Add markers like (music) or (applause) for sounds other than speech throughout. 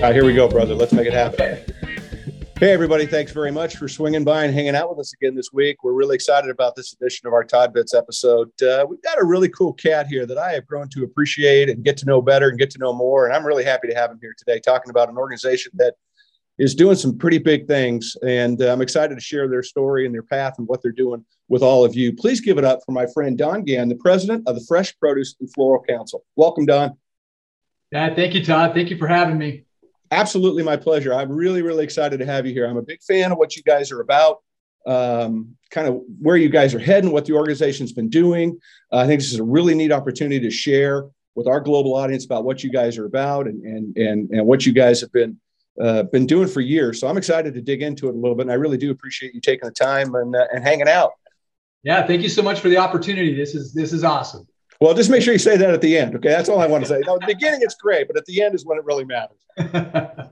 All right, here we go, brother. Let's make it happen. Hey, everybody. Thanks very much for swinging by and hanging out with us again this week. We're really excited about this edition of our Todd Bits episode. Uh, we've got a really cool cat here that I have grown to appreciate and get to know better and get to know more. And I'm really happy to have him here today talking about an organization that is doing some pretty big things. And uh, I'm excited to share their story and their path and what they're doing with all of you. Please give it up for my friend Don Gann, the president of the Fresh Produce and Floral Council. Welcome, Don. Yeah, thank you, Todd. Thank you for having me. Absolutely, my pleasure. I'm really, really excited to have you here. I'm a big fan of what you guys are about, um, kind of where you guys are heading, what the organization's been doing. Uh, I think this is a really neat opportunity to share with our global audience about what you guys are about and and and, and what you guys have been uh, been doing for years. So I'm excited to dig into it a little bit, and I really do appreciate you taking the time and uh, and hanging out. Yeah, thank you so much for the opportunity. This is this is awesome. Well, just make sure you say that at the end. Okay, that's all I want to say. Now, at the beginning, it's great, but at the end is when it really matters. (laughs)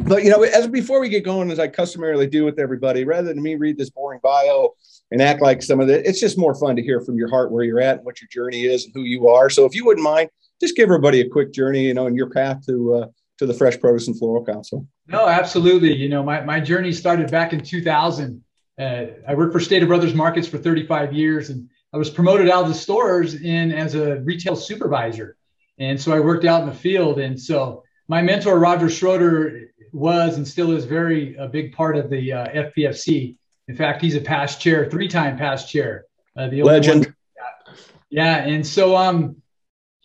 but you know, as before we get going, as I customarily do with everybody, rather than me read this boring bio and act like some of it, it's just more fun to hear from your heart where you're at and what your journey is and who you are. So, if you wouldn't mind, just give everybody a quick journey, you know, in your path to uh, to the Fresh Produce and Floral Council. No, absolutely. You know, my my journey started back in 2000. Uh, I worked for Stater Brothers Markets for 35 years and I was promoted out of the stores in as a retail supervisor. And so I worked out in the field. And so my mentor, Roger Schroeder, was and still is very a big part of the uh, FPFC. In fact, he's a past chair, three-time past chair. Uh, the legend. Yeah, and so um,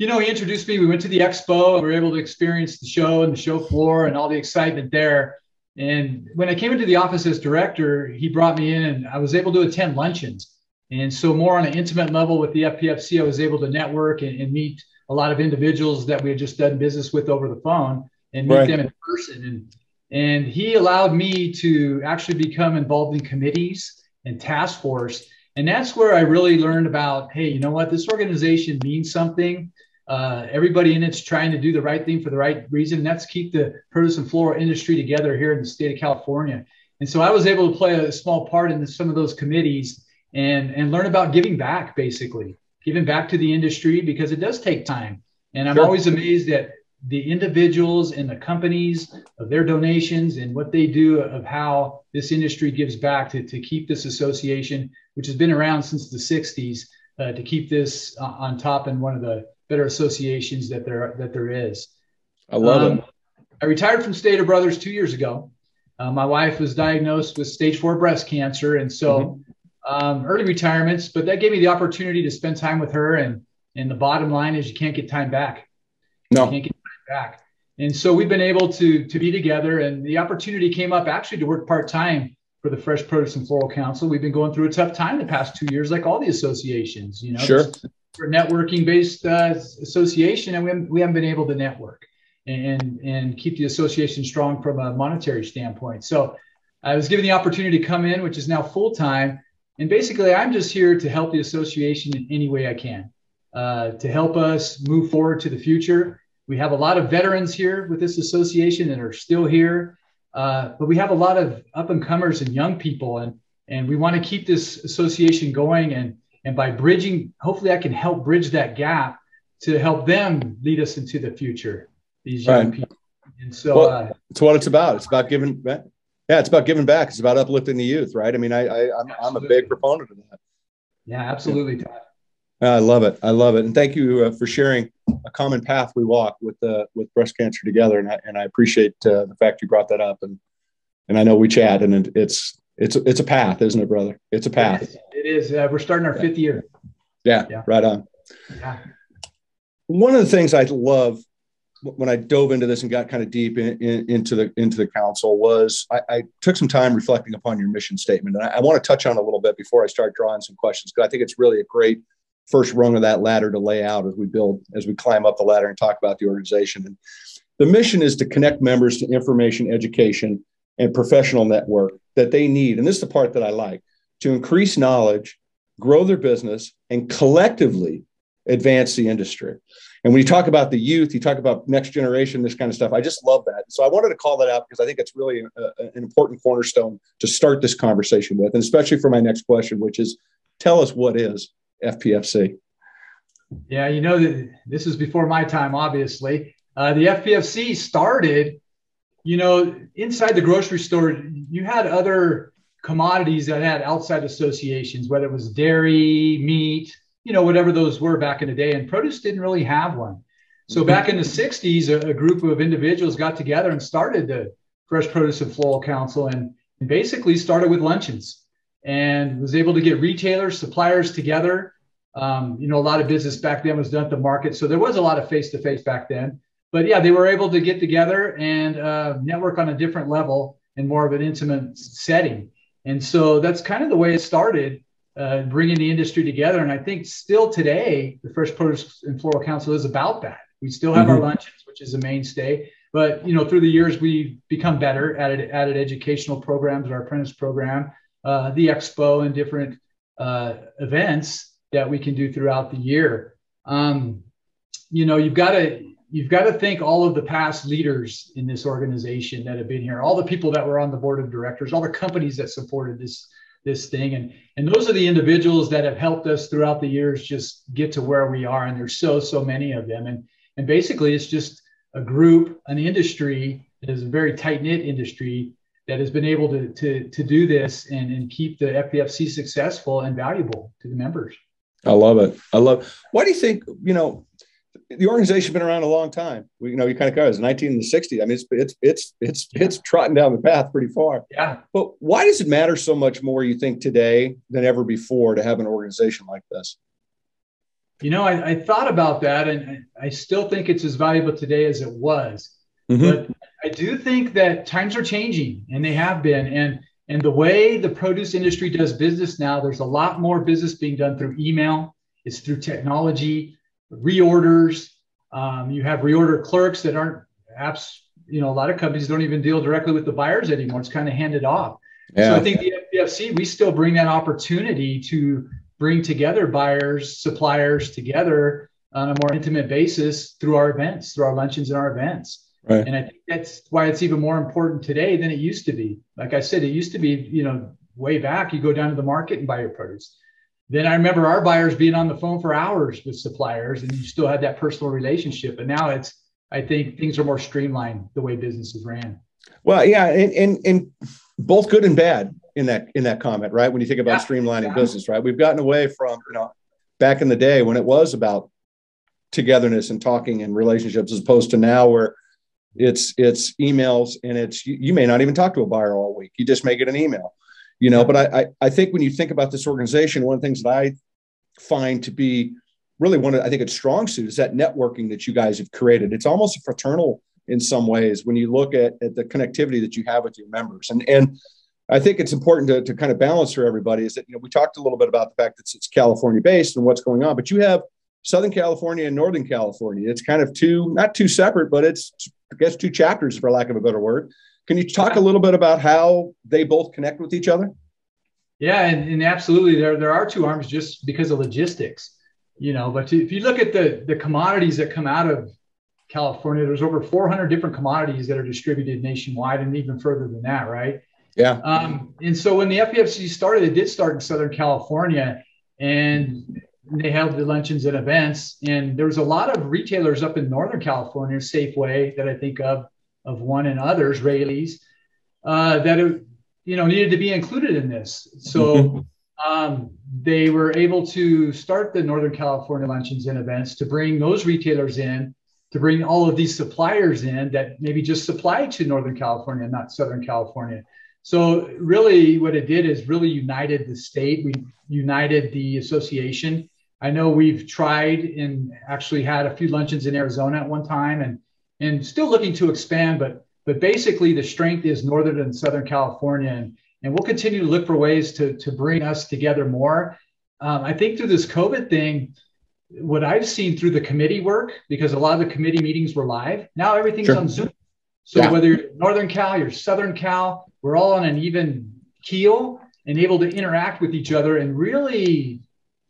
you know, he introduced me. We went to the expo and we were able to experience the show and the show floor and all the excitement there. And when I came into the office as director, he brought me in and I was able to attend luncheons. And so, more on an intimate level with the FPFC, I was able to network and, and meet a lot of individuals that we had just done business with over the phone and meet right. them in person. And, and he allowed me to actually become involved in committees and task force. And that's where I really learned about hey, you know what? This organization means something. Uh, everybody in it's trying to do the right thing for the right reason. That's keep the produce and floral industry together here in the state of California. And so I was able to play a small part in some of those committees and and learn about giving back basically. Giving back to the industry because it does take time. And i'm sure. always amazed at the individuals and the companies of their donations and what they do of how this industry gives back to, to keep this association which has been around since the 60s uh, to keep this uh, on top and one of the better associations that there that there is. I love um, it. I retired from stater brothers two years ago. Uh, my wife was diagnosed with stage four breast cancer and so mm-hmm um, early retirements, but that gave me the opportunity to spend time with her. And and the bottom line is you can't get time back. No, you can't get time back. And so we've been able to to be together, and the opportunity came up actually to work part time for the Fresh Produce and Floral Council. We've been going through a tough time the past two years, like all the associations. You know, sure. We're a networking based uh, association, and we haven't, we haven't been able to network and and keep the association strong from a monetary standpoint. So I was given the opportunity to come in, which is now full time and basically, I'm just here to help the association in any way I can uh, to help us move forward to the future. We have a lot of veterans here with this association that are still here, uh, but we have a lot of up and comers and young people, and and we want to keep this association going. And and by bridging, hopefully, I can help bridge that gap to help them lead us into the future. These young right. people. And so, well, uh, it's what it's about. It's about giving back yeah, it's about giving back. It's about uplifting the youth, right? I mean, I, I I'm, I'm a big proponent of that. Yeah, absolutely, Todd. I love it. I love it, and thank you uh, for sharing a common path we walk with uh, with breast cancer together. And I and I appreciate uh, the fact you brought that up. And and I know we chat, and it's it's it's a path, isn't it, brother? It's a path. It is. It is. Uh, we're starting our fifth year. Yeah, yeah, right on. Yeah. One of the things I love when I dove into this and got kind of deep in, in, into the into the council was I, I, took some time reflecting upon your mission statement, and I, I want to touch on a little bit before I start drawing some questions because I think it's really a great first rung of that ladder to lay out as we build as we climb up the ladder and talk about the organization. And the mission is to connect members to information, education, and professional network that they need. And this is the part that I like to increase knowledge, grow their business, and collectively advance the industry. And when you talk about the youth, you talk about next generation, this kind of stuff. I just love that. So I wanted to call that out because I think it's really a, an important cornerstone to start this conversation with, and especially for my next question, which is tell us what is FPFC. Yeah, you know, this is before my time, obviously. Uh, the FPFC started you know, inside the grocery store, you had other commodities that had outside associations, whether it was dairy, meat, you know, whatever those were back in the day. And produce didn't really have one. So back in the 60s, a, a group of individuals got together and started the Fresh Produce and Floral Council and, and basically started with luncheons and was able to get retailers, suppliers together. Um, you know, a lot of business back then was done at the market. So there was a lot of face to face back then. But yeah, they were able to get together and uh, network on a different level and more of an intimate setting. And so that's kind of the way it started, uh, bringing the industry together. And I think still today, the Fresh Produce and Floral Council is about that. We still have mm-hmm. our luncheons, which is a mainstay. But you know, through the years, we've become better, added added educational programs, our apprentice program, uh, the expo, and different uh, events that we can do throughout the year. Um, you know, you've got to you've got to thank all of the past leaders in this organization that have been here, all the people that were on the board of directors, all the companies that supported this this thing, and and those are the individuals that have helped us throughout the years just get to where we are. And there's so so many of them, and and basically it's just a group, an industry that is a very tight knit industry that has been able to to to do this and and keep the FPFC successful and valuable to the members. I love it. I love. Why do you think you know? The organization's been around a long time. We, you know, you kind of cover it's 1960. I mean, it's it's it's it's it's trotting down the path pretty far. Yeah. But why does it matter so much more? You think today than ever before to have an organization like this? You know, I, I thought about that, and I still think it's as valuable today as it was. Mm-hmm. But I do think that times are changing, and they have been. And and the way the produce industry does business now, there's a lot more business being done through email. It's through technology reorders. Um, you have reorder clerks that aren't apps. You know, a lot of companies don't even deal directly with the buyers anymore. It's kind of handed off. Yeah. So I think the FPFC, we still bring that opportunity to bring together buyers, suppliers together on a more intimate basis through our events, through our luncheons and our events. Right. And I think that's why it's even more important today than it used to be. Like I said, it used to be, you know, way back, you go down to the market and buy your produce. Then I remember our buyers being on the phone for hours with suppliers, and you still had that personal relationship. But now it's, I think things are more streamlined the way businesses ran. Well, yeah, and and, and both good and bad in that in that comment, right? When you think about yeah, streamlining yeah. business, right? We've gotten away from you know back in the day when it was about togetherness and talking and relationships, as opposed to now where it's it's emails and it's you, you may not even talk to a buyer all week. You just may get an email you know but I, I, I think when you think about this organization one of the things that i find to be really one of i think its strong suit is that networking that you guys have created. It's almost a fraternal in some ways when you look at, at the connectivity that you have with your members. And and i think it's important to, to kind of balance for everybody is that you know we talked a little bit about the fact that it's california based and what's going on but you have southern california and northern california. It's kind of two not two separate but it's i guess two chapters for lack of a better word can you talk a little bit about how they both connect with each other? Yeah, and, and absolutely, there there are two arms just because of logistics, you know. But if you look at the the commodities that come out of California, there's over 400 different commodities that are distributed nationwide, and even further than that, right? Yeah. Um, and so when the FPFC started, it did start in Southern California, and they held the luncheons and events. And there was a lot of retailers up in Northern California, Safeway, that I think of, of one and others, Raley's, uh, that it, you know needed to be included in this. So (laughs) um, they were able to start the Northern California luncheons and events to bring those retailers in, to bring all of these suppliers in that maybe just supply to Northern California, not Southern California. So really, what it did is really united the state. We united the association. I know we've tried and actually had a few luncheons in Arizona at one time, and and still looking to expand, but but basically the strength is Northern and Southern California, and, and we'll continue to look for ways to, to bring us together more. Um, I think through this COVID thing, what I've seen through the committee work, because a lot of the committee meetings were live, now everything's sure. on Zoom. So yeah. whether you're Northern Cal, you're Southern Cal, we're all on an even keel and able to interact with each other and really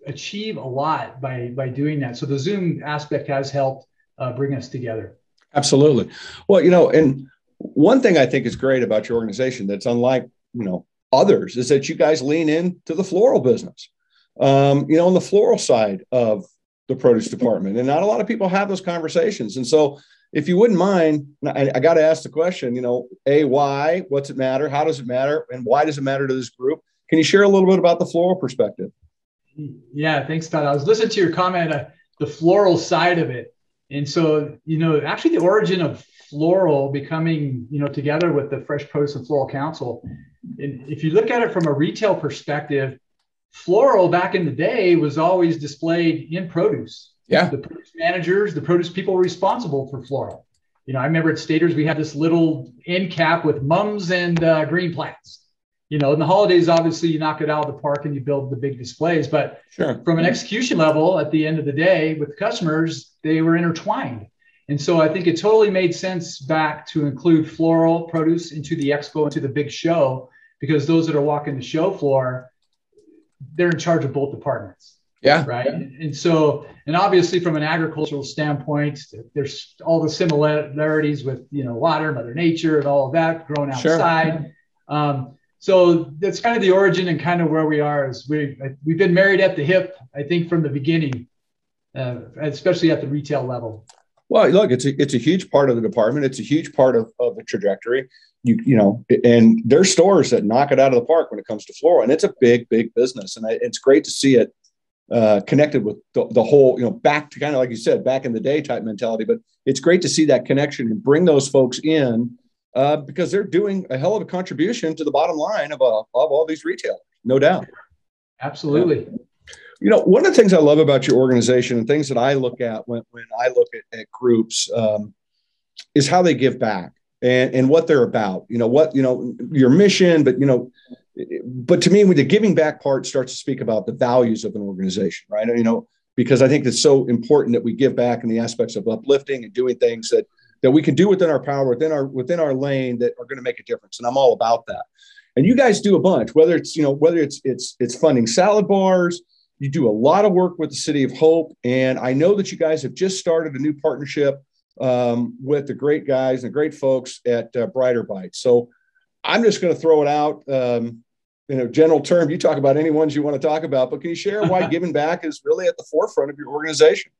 achieve a lot by by doing that. So the Zoom aspect has helped uh, bring us together. Absolutely. Well, you know, and one thing I think is great about your organization that's unlike, you know, others is that you guys lean into the floral business. Um, you know, on the floral side of the produce department. And not a lot of people have those conversations. And so if you wouldn't mind, I, I got to ask the question, you know, A, why? What's it matter? How does it matter? And why does it matter to this group? Can you share a little bit about the floral perspective? Yeah, thanks, Todd. I was listening to your comment, uh, the floral side of it. And so, you know, actually the origin of floral becoming, you know, together with the Fresh Produce and Floral Council, and if you look at it from a retail perspective, floral back in the day was always displayed in produce. Yeah. The produce managers, the produce people responsible for floral. You know, I remember at Staters we had this little end cap with mums and uh, green plants. You know, in the holidays, obviously you knock it out of the park and you build the big displays. But sure. from an execution level, at the end of the day, with customers, they were intertwined. And so I think it totally made sense back to include floral produce into the expo, into the big show, because those that are walking the show floor, they're in charge of both departments. Yeah. Right. And so, and obviously from an agricultural standpoint, there's all the similarities with, you know, water, mother nature and all of that growing outside. Sure. Um, so that's kind of the origin and kind of where we are is we, we've been married at the hip, I think from the beginning, uh, especially at the retail level. Well, look, it's a, it's a huge part of the department. It's a huge part of, of the trajectory you you know and there's stores that knock it out of the park when it comes to floral and it's a big big business and I, it's great to see it uh, connected with the, the, whole you know back to kind of like you said back in the day type mentality but it's great to see that connection and bring those folks in uh, because they're doing a hell of a contribution to the bottom line of, uh, of all these retailers no doubt absolutely yeah. You know one of the things i love about your organization and things that i look at when, when i look at, at groups um, is how they give back and, and what they're about. You know, what, you know, your mission, but, you know, but to me, when the giving back part starts to speak about the values of an organization, right? You know, because I think it's so important that we give back in the aspects of uplifting and doing things that that we can do within our power, within our within our lane that are going to make a difference. And I'm all about that. And you guys do a bunch, whether it's you know whether it's it's it's funding salad bars. You do a lot of work with the City of Hope, and I know that you guys have just started a new partnership um, with the great guys and the great folks at uh, Brighter Bites. So I'm just going to throw it out um, in a general term. You talk about any ones you want to talk about, but can you share why (laughs) giving back is really at the forefront of your organization?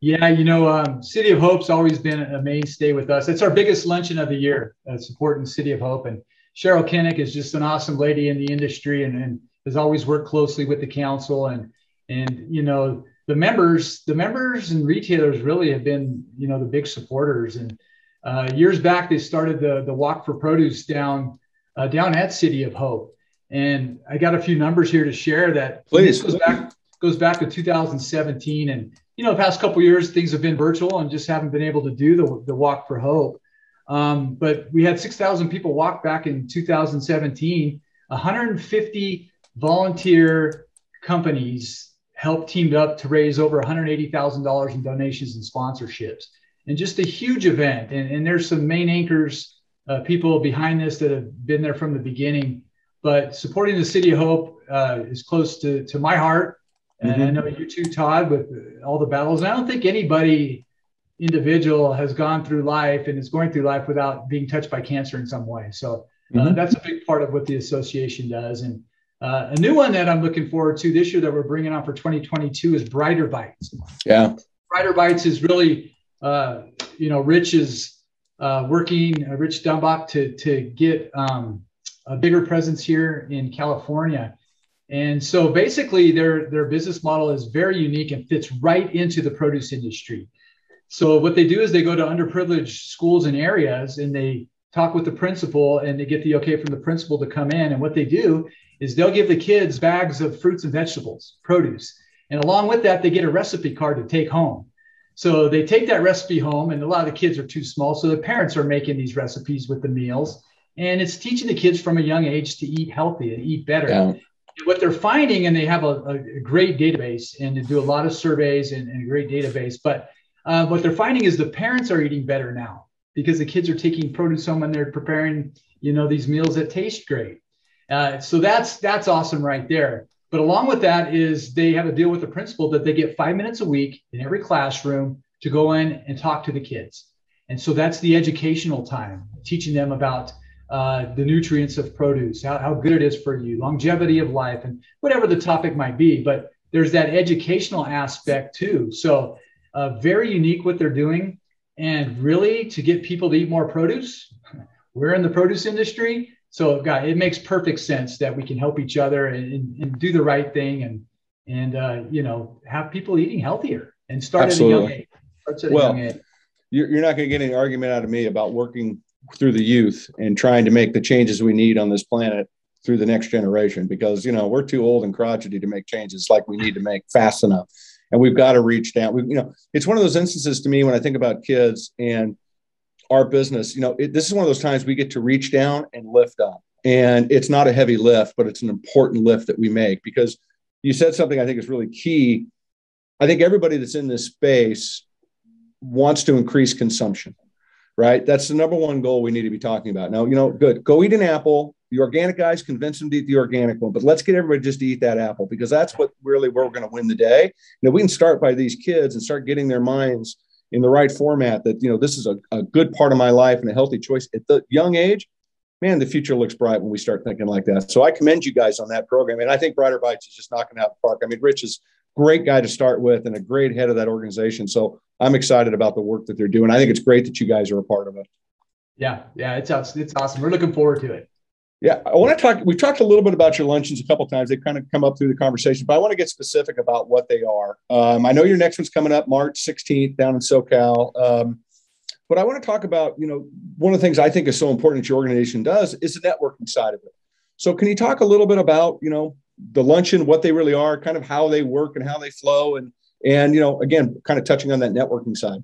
Yeah, you know, um, City of Hope's always been a mainstay with us. It's our biggest luncheon of the year, uh, supporting City of Hope. And Cheryl Kinnick is just an awesome lady in the industry and, and has always worked closely with the council. And, and, you know, the members, the members and retailers really have been, you know, the big supporters. And uh, years back, they started the the walk for produce down uh, down at City of Hope. And I got a few numbers here to share that Please. goes back goes back to 2017. And you know, the past couple years, things have been virtual and just haven't been able to do the, the walk for hope. Um, but we had 6,000 people walk back in 2017. 150 volunteer companies helped teamed up to raise over $180,000 in donations and sponsorships. And just a huge event. And, and there's some main anchors, uh, people behind this that have been there from the beginning. But supporting the City of Hope uh, is close to, to my heart. And mm-hmm. I know you too, Todd, with all the battles. And I don't think anybody individual has gone through life and is going through life without being touched by cancer in some way. So uh, mm-hmm. that's a big part of what the association does. And uh, a new one that I'm looking forward to this year that we're bringing on for 2022 is Brighter Bites. Yeah. Brighter Bites is really, uh, you know, Rich is uh, working, uh, Rich Dachman, to, to get um, a bigger presence here in California. And so basically, their, their business model is very unique and fits right into the produce industry. So, what they do is they go to underprivileged schools and areas and they talk with the principal and they get the okay from the principal to come in. And what they do is they'll give the kids bags of fruits and vegetables, produce. And along with that, they get a recipe card to take home. So they take that recipe home, and a lot of the kids are too small. So the parents are making these recipes with the meals. And it's teaching the kids from a young age to eat healthy and eat better. Yeah. What they're finding, and they have a, a, great database and they do a lot of surveys and, and a great database, but uh, what they're finding is the parents are eating better now because the kids are taking produce home and they're preparing, you know, these meals that taste great. Uh, so that's that's awesome right there. But along with that is they have a deal with the principal that they get five minutes a week in every classroom to go in and talk to the kids. And so that's the educational time, teaching them about uh, the nutrients of produce, how, how good it is for you, longevity of life, and whatever the topic might be. But there's that educational aspect too. So uh, very unique what they're doing. And really, to get people to eat more produce, we're in the produce industry. So, God, it makes perfect sense that we can help each other and, and do the right thing and, and uh, you know, have people eating healthier and start Absolutely. at a young age. At well, a young age. You're, you're not going to get any argument out of me about working through the youth and trying to make the changes we need on this planet through the next generation because you know we're too old and crotchety to make changes like we need to make fast enough and we've got to reach down we you know it's one of those instances to me when i think about kids and our business you know it, this is one of those times we get to reach down and lift up. And it's not a heavy lift but it's an important lift that we make because you said something i think is really key. I think everybody that's in this space wants to increase consumption right? That's the number one goal we need to be talking about. Now you know good go eat an apple the organic guys convince them to eat the organic one, but let's get everybody just to eat that apple because that's what really we're going to win the day. You know, we can start by these kids and start getting their minds in the right format that, you know, this is a, a good part of my life and a healthy choice at the young age. Man, the future looks bright when we start thinking like that. So I commend you guys on that program. And I think Brighter Bites is just knocking out the park. I mean, Rich is great guy to start with and a great head of that organization. So I'm excited about the work that they're doing. I think it's great that you guys are a part of it. Yeah, yeah, it's it's awesome. We're looking forward to it. Yeah, I want to talk. We've talked a little bit about your luncheons a couple times. They've kind of come up through the conversation, but I want to get specific about what they are. Um, I know your next one's coming up March 16th down in SoCal. Um, but I want to talk about, you know, one of the things I think is so important that your organization does is the networking side of it. So, can you talk a little bit about, you know, the luncheon, what they really are, kind of how they work and how they flow, and and you know, again, kind of touching on that networking side.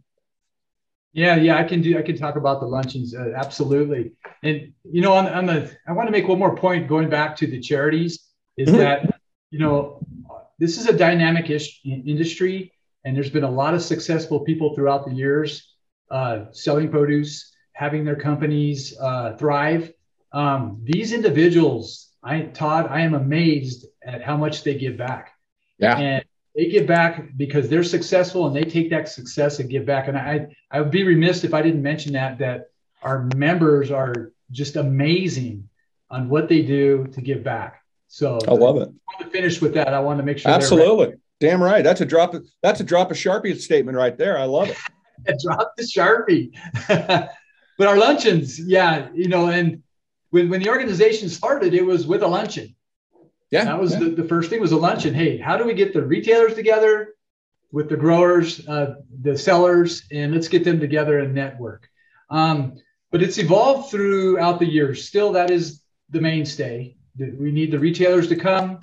Yeah, yeah, I can do. I can talk about the luncheons, uh, absolutely. And you know, on, on the, I want to make one more point going back to the charities is mm-hmm. that you know this is a dynamic ish industry, and there's been a lot of successful people throughout the years uh, selling produce, having their companies uh, thrive. Um, these individuals, I Todd, I am amazed at how much they give back. Yeah. And they give back because they're successful and they take that success and give back. And I, I would be remiss if I didn't mention that, that our members are just amazing on what they do to give back. So I love it. I want to finish with that. I want to make sure. Absolutely. Damn right. That's a drop. Of, that's a drop of Sharpie statement right there. I love it. (laughs) drop the Sharpie. (laughs) but our luncheons, yeah, you know, and when, when the organization started, it was with a luncheon. Yeah. That was yeah. The, the first thing was a luncheon. Hey, how do we get the retailers together with the growers, uh, the sellers, and let's get them together and network. Um, but it's evolved throughout the years. Still, that is the mainstay. We need the retailers to come.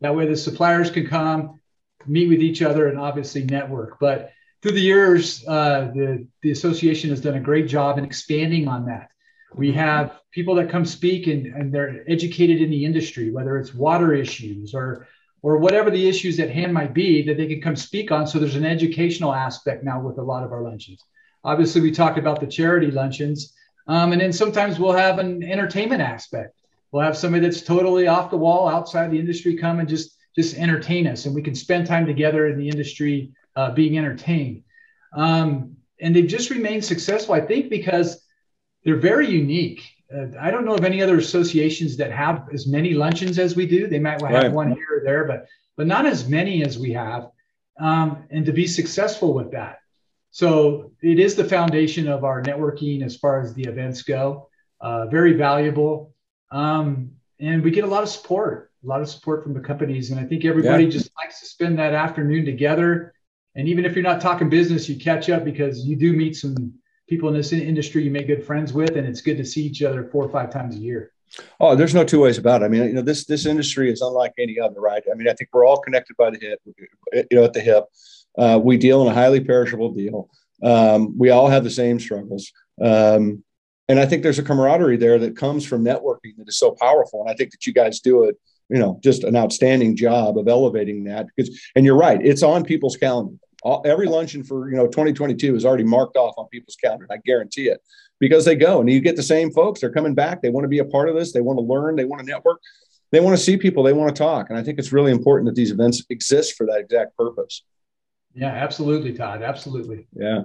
That way, the suppliers can come, meet with each other, and obviously network. But through the years, uh, the, the association has done a great job in expanding on that. We have people that come speak and, and they're educated in the industry, whether it's water issues or or whatever the issues at hand might be that they can come speak on. So there's an educational aspect now with a lot of our luncheons. Obviously, we talked about the charity luncheons, um, and then sometimes we'll have an entertainment aspect. We'll have somebody that's totally off the wall outside the industry come and just just entertain us, and we can spend time together in the industry uh, being entertained. Um, and they've just remained successful, I think, because they're very unique. Uh, I don't know of any other associations that have as many luncheons as we do. They might have right. one here or there, but but not as many as we have. Um, and to be successful with that, so it is the foundation of our networking as far as the events go. Uh, very valuable, um, and we get a lot of support, a lot of support from the companies, and I think everybody yeah. just likes to spend that afternoon together. And even if you're not talking business, you catch up because you do meet some people in this industry you make good friends with, and it's good to see each other four or five times a year. Oh, there's no two ways about it. I mean, you know, this this industry is unlike any other, right? I mean, I think we're all connected by the hip, you know, at the hip. Uh, we deal in a highly perishable deal. Um, we all have the same struggles. Um, and I think there's a camaraderie there that comes from networking that is so powerful. And I think that you guys do it, you know, just an outstanding job of elevating that. Because, and you're right, it's on people's calendar all, every luncheon for you know 2022 is already marked off on people's calendar. I guarantee it because they go and you get the same folks. They're coming back. They want to be a part of this. They want to learn. They want to network. They want to see people. They want to talk. And I think it's really important that these events exist for that exact purpose. Yeah, absolutely, Todd. Absolutely. Yeah.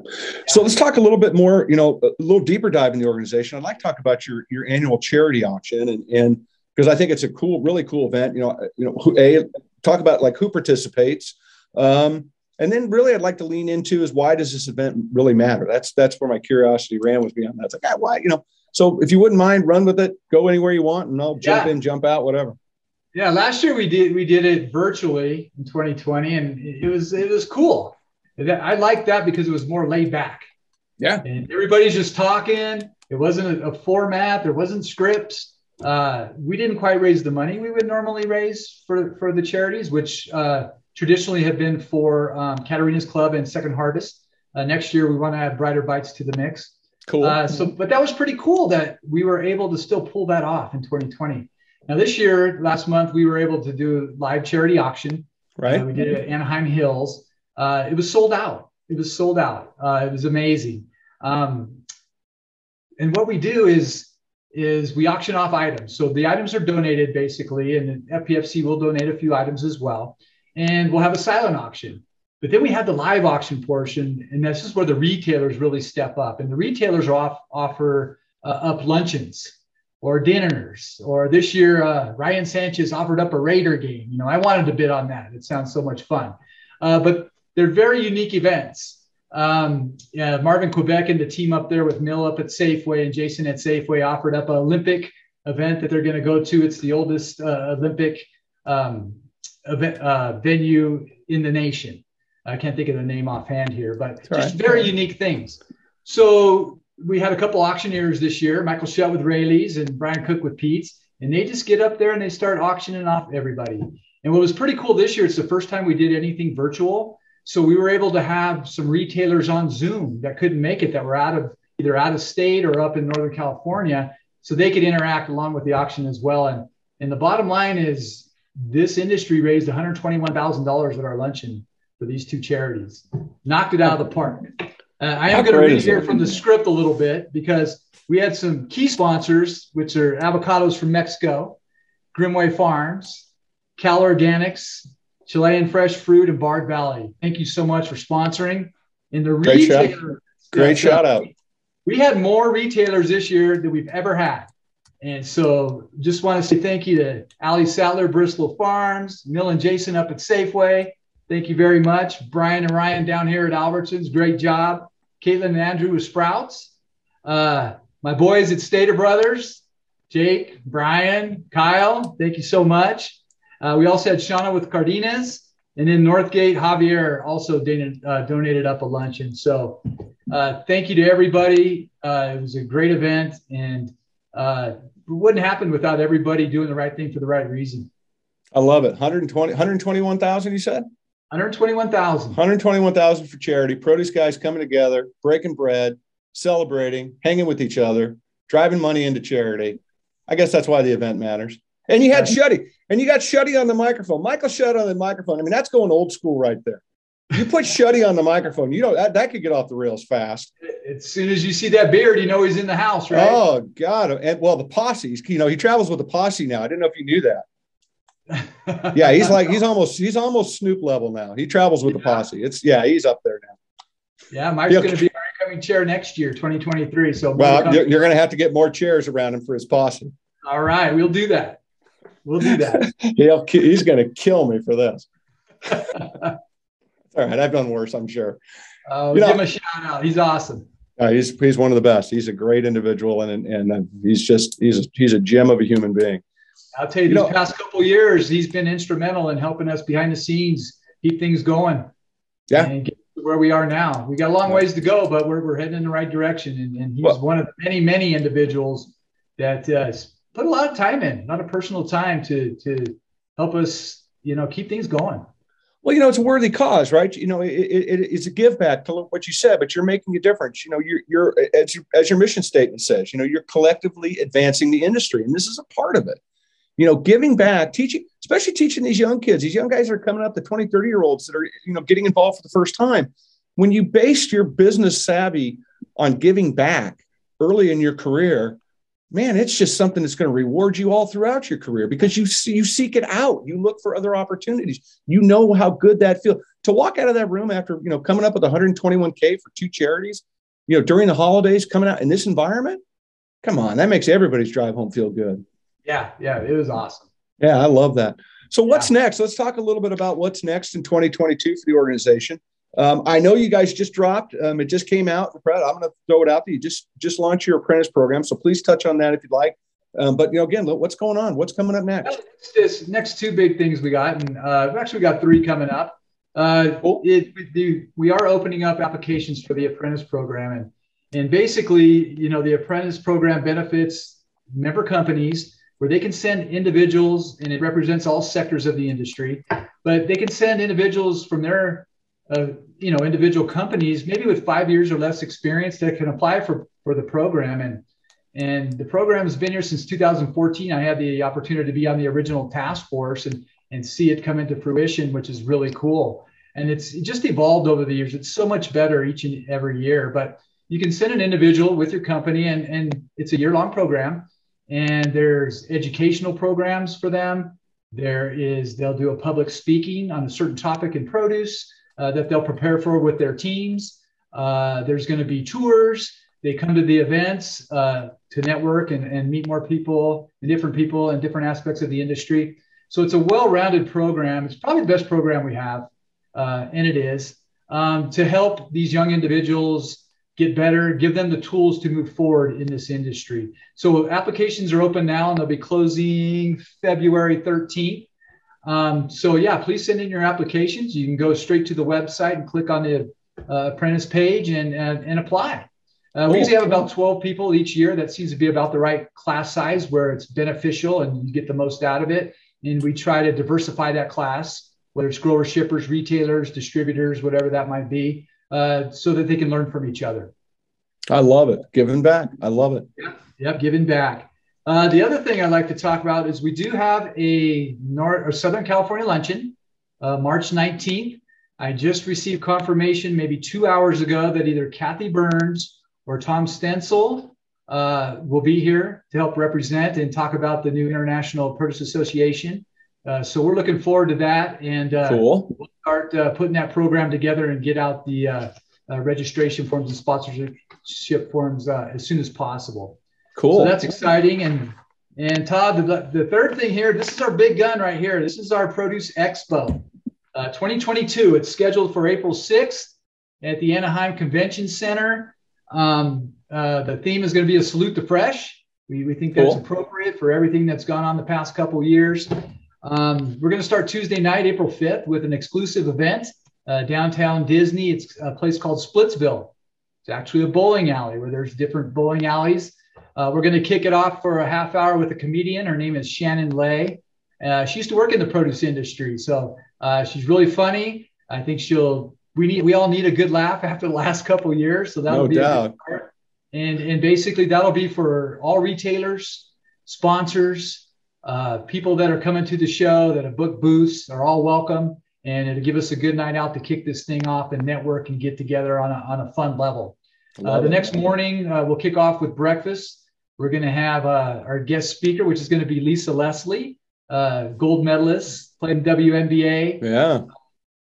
So let's talk a little bit more, you know, a little deeper dive in the organization. I'd like to talk about your your annual charity auction and and because I think it's a cool, really cool event. You know, you know, who, a talk about like who participates, um, and then really I'd like to lean into is why does this event really matter? That's that's where my curiosity ran with me on that. It's like, ah, why, you know. So if you wouldn't mind, run with it, go anywhere you want, and I'll jump yeah. in, jump out, whatever. Yeah, last year we did we did it virtually in 2020, and it was it was cool. I liked that because it was more laid back. Yeah, and everybody's just talking. It wasn't a, a format. There wasn't scripts. Uh, we didn't quite raise the money we would normally raise for for the charities, which uh, traditionally have been for um, Caterina's Club and Second Harvest. Uh, next year, we want to add Brighter Bites to the mix. Cool. Uh, so, but that was pretty cool that we were able to still pull that off in 2020. Now, this year, last month, we were able to do live charity auction. Right. Uh, we did it at Anaheim Hills. Uh, it was sold out. It was sold out. Uh, it was amazing. Um, and what we do is is we auction off items. So the items are donated basically, and FPFC will donate a few items as well and we'll have a silent auction. But then we have the live auction portion, and this is where the retailers really step up. And the retailers off, offer uh, up luncheons or dinners. Or this year, uh, Ryan Sanchez offered up a Raider game. You know, I wanted to bid on that. It sounds so much fun. Uh, but they're very unique events. Um, yeah, Marvin Quebec and the team up there with Mill up at Safeway and Jason at Safeway offered up an Olympic event that they're going to go to. It's the oldest uh, Olympic um, uh, venue in the nation. I can't think of the name offhand here, but That's just right. very unique things. So we had a couple auctioneers this year, Michael Schutt with Raley's and Brian Cook with Pete's, and they just get up there and they start auctioning off everybody. And what was pretty cool this year, it's the first time we did anything virtual. So we were able to have some retailers on Zoom that couldn't make it, that were out of either out of state or up in Northern California, so they could interact along with the auction as well. And and the bottom line is this industry raised $121,000 at our luncheon for these two charities. Knocked it out of the park. Uh, I am going to read here from the script a little bit because we had some key sponsors, which are avocados from Mexico, Grimmway Farms, Cal Organics, Chilean Fresh Fruit, and Bard Valley. Thank you so much for sponsoring. In the Great retailer, shout. Great shout out. We had more retailers this year than we've ever had. And so just want to say thank you to Ali Sattler, Bristol Farms, Mill and Jason up at Safeway. Thank you very much. Brian and Ryan down here at Albertsons, great job. Caitlin and Andrew with Sprouts. Uh, my boys at Stater Brothers, Jake, Brian, Kyle, thank you so much. Uh, we also had Shauna with Cardenas. And then Northgate, Javier also donated, uh, donated up a luncheon. So uh, thank you to everybody. Uh, it was a great event. And uh, wouldn't happen without everybody doing the right thing for the right reason. I love it. 120, 121,000, you said? 121,000. 121,000 for charity. Produce guys coming together, breaking bread, celebrating, hanging with each other, driving money into charity. I guess that's why the event matters. And you had Shuddy, and you got Shuddy on the microphone. Michael Schutt on the microphone. I mean, that's going old school right there. You put Shuddy on the microphone, you know that, that could get off the rails fast. As soon as you see that beard, you know he's in the house, right? Oh God! And well, the posse. You know, he travels with the posse now. I didn't know if you knew that. (laughs) yeah, he's like he's almost he's almost Snoop level now. He travels with yeah. the posse. It's yeah, he's up there now. Yeah, Mike's going to be our incoming chair next year, 2023. So well, you're, you're going to have to get more chairs around him for his posse. All right, we'll do that. We'll do that. (laughs) He'll, he's going to kill me for this. (laughs) All right, I've done worse, I'm sure. Uh, give him a shout out. He's awesome. Uh, he's he's one of the best. He's a great individual, and and, and he's just he's he's a gem of a human being. I'll tell you, you these know, past couple years, he's been instrumental in helping us behind the scenes keep things going. Yeah. And get where we are now. We got a long ways to go, but we're, we're heading in the right direction. And, and he's well, one of many, many individuals that uh, put a lot of time in, a lot of personal time to to help us, you know, keep things going. Well, you know, it's a worthy cause, right? You know, it, it, it's a give back to what you said, but you're making a difference. You know, you're, you're as, your, as your mission statement says, you know, you're collectively advancing the industry, and this is a part of it. You know, giving back, teaching, especially teaching these young kids, these young guys are coming up, the 20, 30 year olds that are, you know, getting involved for the first time. When you base your business savvy on giving back early in your career, man, it's just something that's going to reward you all throughout your career because you you seek it out. You look for other opportunities. You know how good that feels to walk out of that room after you know coming up with 121k for two charities, you know during the holidays, coming out in this environment. Come on, that makes everybody's drive home feel good. Yeah, yeah, it was awesome. Yeah, I love that. So what's yeah. next? Let's talk a little bit about what's next in 2022 for the organization. Um, I know you guys just dropped. Um, it just came out. Brad, I'm going to throw it out there. You just just launched your apprentice program, so please touch on that if you'd like. Um, but you know, again, what's going on? What's coming up next? This next two big things we got, and uh, actually we got three coming up. Uh, cool. it, the, we are opening up applications for the apprentice program, and and basically, you know, the apprentice program benefits member companies where they can send individuals, and it represents all sectors of the industry, but they can send individuals from their uh, you know individual companies maybe with five years or less experience that can apply for for the program. And and the program has been here since 2014 i had the opportunity to be on the original task force and and see it come into fruition which is really cool. And it's just evolved over the years. It's so much better each and every year. But you can send an individual with your company and and it's a year long program. And there's educational programs for them. There is they'll do a public speaking on a certain topic in produce uh, that they'll prepare for with their teams. Uh, there's going to be tours. They come to the events uh, to network and, and meet more people and different people and different aspects of the industry. So it's a well-rounded program. It's probably the best program we have, uh, and it is um, to help these young individuals get better, give them the tools to move forward in this industry. So applications are open now, and they'll be closing February 13th. Um, so yeah, please send in your applications. You can go straight to the website and click on the uh, apprentice page and, and, and apply. Uh, we usually have about 12 people each year. That seems to be about the right class size where it's beneficial and you get the most out of it. And we try to diversify that class, whether it's growers, shippers, retailers, distributors, whatever that might be, uh, so that they can learn from each other. I love it. Giving back. I love it. Yep, yep giving back. Uh, the other thing I'd like to talk about is we do have a North or Southern California luncheon, uh, March 19th. I just received confirmation maybe two hours ago that either Cathy Burns or Tom Stenzel uh, will be here to help represent and talk about the new International Produce Association. Uh, so we're looking forward to that, and uh, cool. we'll start uh, putting that program together and get out the registration forms and sponsorship forms as soon as possible. Cool. So that's exciting. And and Todd, the, the third thing here, this is our big gun right here. This is our Produce Expo uh, 2022. It's scheduled for April 6th at the Anaheim Convention Center. Um, uh, the theme is going to be a salute to fresh. We, we think that's cool. appropriate for everything that's gone on the past couple years. Um, we're going to start Tuesday night, April 5th, with an exclusive event uh, downtown Disney. It's a place called Splitsville. It's actually a bowling alley where there's different bowling alleys uh, we're going to kick it off for a half hour with a comedian. Her name is Shannon Lay. Uh, she used to work in the produce industry, so uh, she's really funny. I think she'll. We need. We all need a good laugh after the last couple years, so that'll no be doubt. And and basically that'll be for all retailers, sponsors, uh, people that are coming to the show that have booked booths are all welcome, and it'll give us a good night out to kick this thing off and network and get together on a on a fun level. Uh, the next morning, uh, we'll kick off with breakfast. We're going to have uh, our guest speaker, which is going to be Lisa Leslie, uh, gold medalist, playing WNBA. Yeah.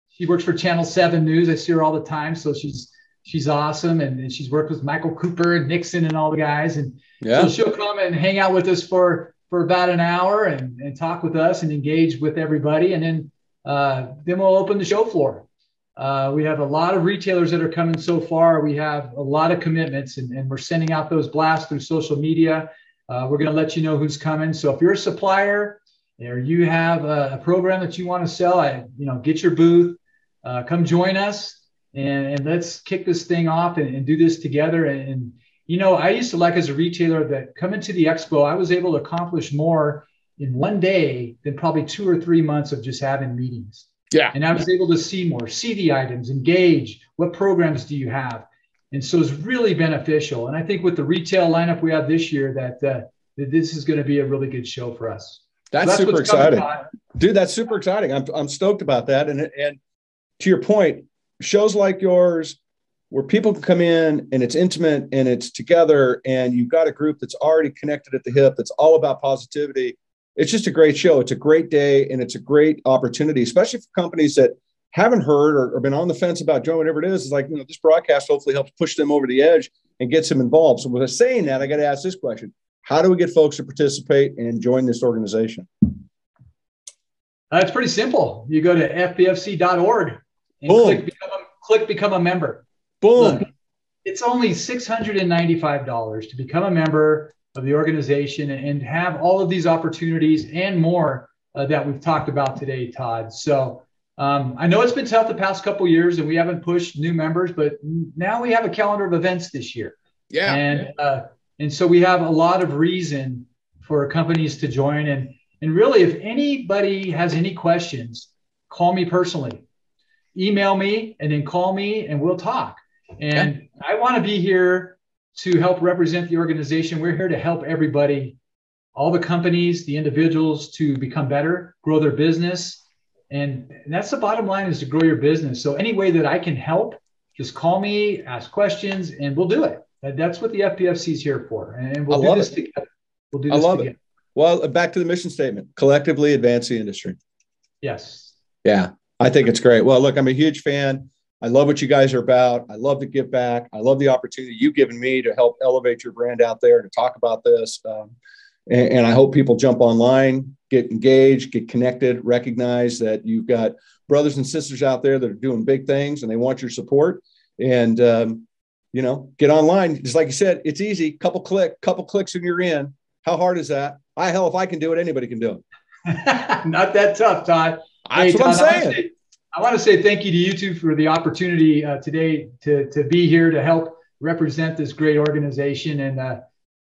She works for Channel 7 News. I see her all the time. So she's she's awesome. And, and she's worked with Michael Cooper and Nixon and all the guys. And yeah. so she'll come and hang out with us for, for about an hour and, and talk with us and engage with everybody. And then, uh, then we'll open the show floor. Uh, we have a lot of retailers that are coming so far. We have a lot of commitments, and, and we're sending out those blasts through social media. Uh, we're going to let you know who's coming. So if you're a supplier or you have a, a program that you want to sell, I, you know, get your booth, uh, come join us, and, and let's kick this thing off and, and do this together. And, and you know, I used to like as a retailer that coming to the expo, I was able to accomplish more in one day than probably two or three months of just having meetings. Yeah. And I was able to see more, see the items, engage. What programs do you have? And so it's really beneficial. And I think with the retail lineup we have this year, that, uh, that this is going to be a really good show for us. That's, so that's super exciting, dude. That's super exciting. I'm, I'm stoked about that. And, and to your point, shows like yours, where people can come in and it's intimate and it's together, and you've got a group that's already connected at the hip, that's all about positivity it's just a great show. It's a great day and it's a great opportunity, especially for companies that haven't heard or, or been on the fence about joining whatever it is. It's like, you know, this broadcast hopefully helps push them over the edge and gets them involved. So with us saying that, I got to ask this question. How do we get folks to participate and join this organization? Uh, it's pretty simple. You go to fpfc.org and click become, a, click become a member. Boom. Look, it's only $695 to become a member of the organization and have all of these opportunities and more uh, that we've talked about today, Todd. So um, I know it's been tough the past couple years and we haven't pushed new members, but now we have a calendar of events this year. Yeah. And, uh, and so we have a lot of reason for companies to join. And, and really, if anybody has any questions, call me personally, email me, and then call me and we'll talk. And yeah. I want to be here to help represent the organization. We're here to help everybody, all the companies, the individuals to become better, grow their business. And that's the bottom line is to grow your business. So any way that I can help, just call me, ask questions, and we'll do it. That's what the FPFC is here for. And we'll do this it. together. We'll do this I love together. it. Well, uh, back to the mission statement collectively advance the industry. Yes. Yeah, I think it's great. Well, look, I'm a huge fan. I love what you guys are about. I love to give back. I love the opportunity you've given me to help elevate your brand out there to talk about this. Um, and, and, I hope people jump online, get engaged, get connected, recognize that you've got brothers and sisters out there that are doing big things and they want your support. And, um, you know, get online. Just like you said, it's easy. Couple click, couple clicks and you're in. How hard is that? I hell, if I can do it, anybody can do it. (laughs) Not that tough, Todd. That's hey, what Todd, I'm saying. I want to say thank you to you two for the opportunity uh, today to, to be here to help represent this great organization. And uh,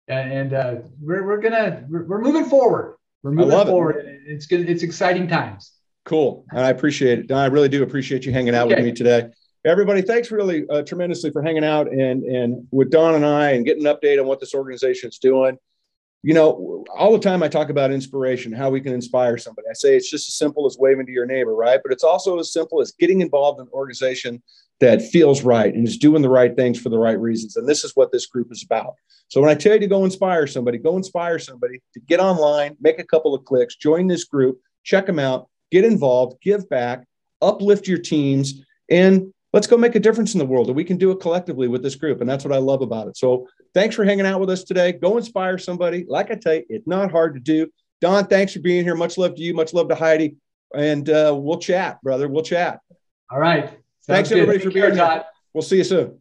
and uh, we're, we're gonna we're, we're, moving forward. We're moving forward. It. It's good. It's exciting times. Cool, and I appreciate it. I really do appreciate you hanging out okay. with me today. Everybody, thanks really uh, tremendously for hanging out and and with Don and I and getting an update on what this organization is doing you know, all the time I talk about inspiration, how we can inspire somebody. I say it's just as simple as waving to your neighbor, right? But it's also as simple as getting involved in an organization that feels right and is doing the right things for the right reasons. And this is what this group is about. So when I tell you to go inspire somebody, go inspire somebody to get online, make a couple of clicks, join this group, check them out, get involved, give back, uplift your teams, and let's go make a difference in the world. And we can do it collectively with this group. And that's what I love about it. So thanks for hanging out with us today. Go inspire somebody. Like I tell you, it's not hard to do. Don, thanks for being here. Much love to you. Much love to Heidi. And uh, we'll chat, brother. We'll chat. All right. Sounds thanks, good. everybody, for being here. We'll see you soon.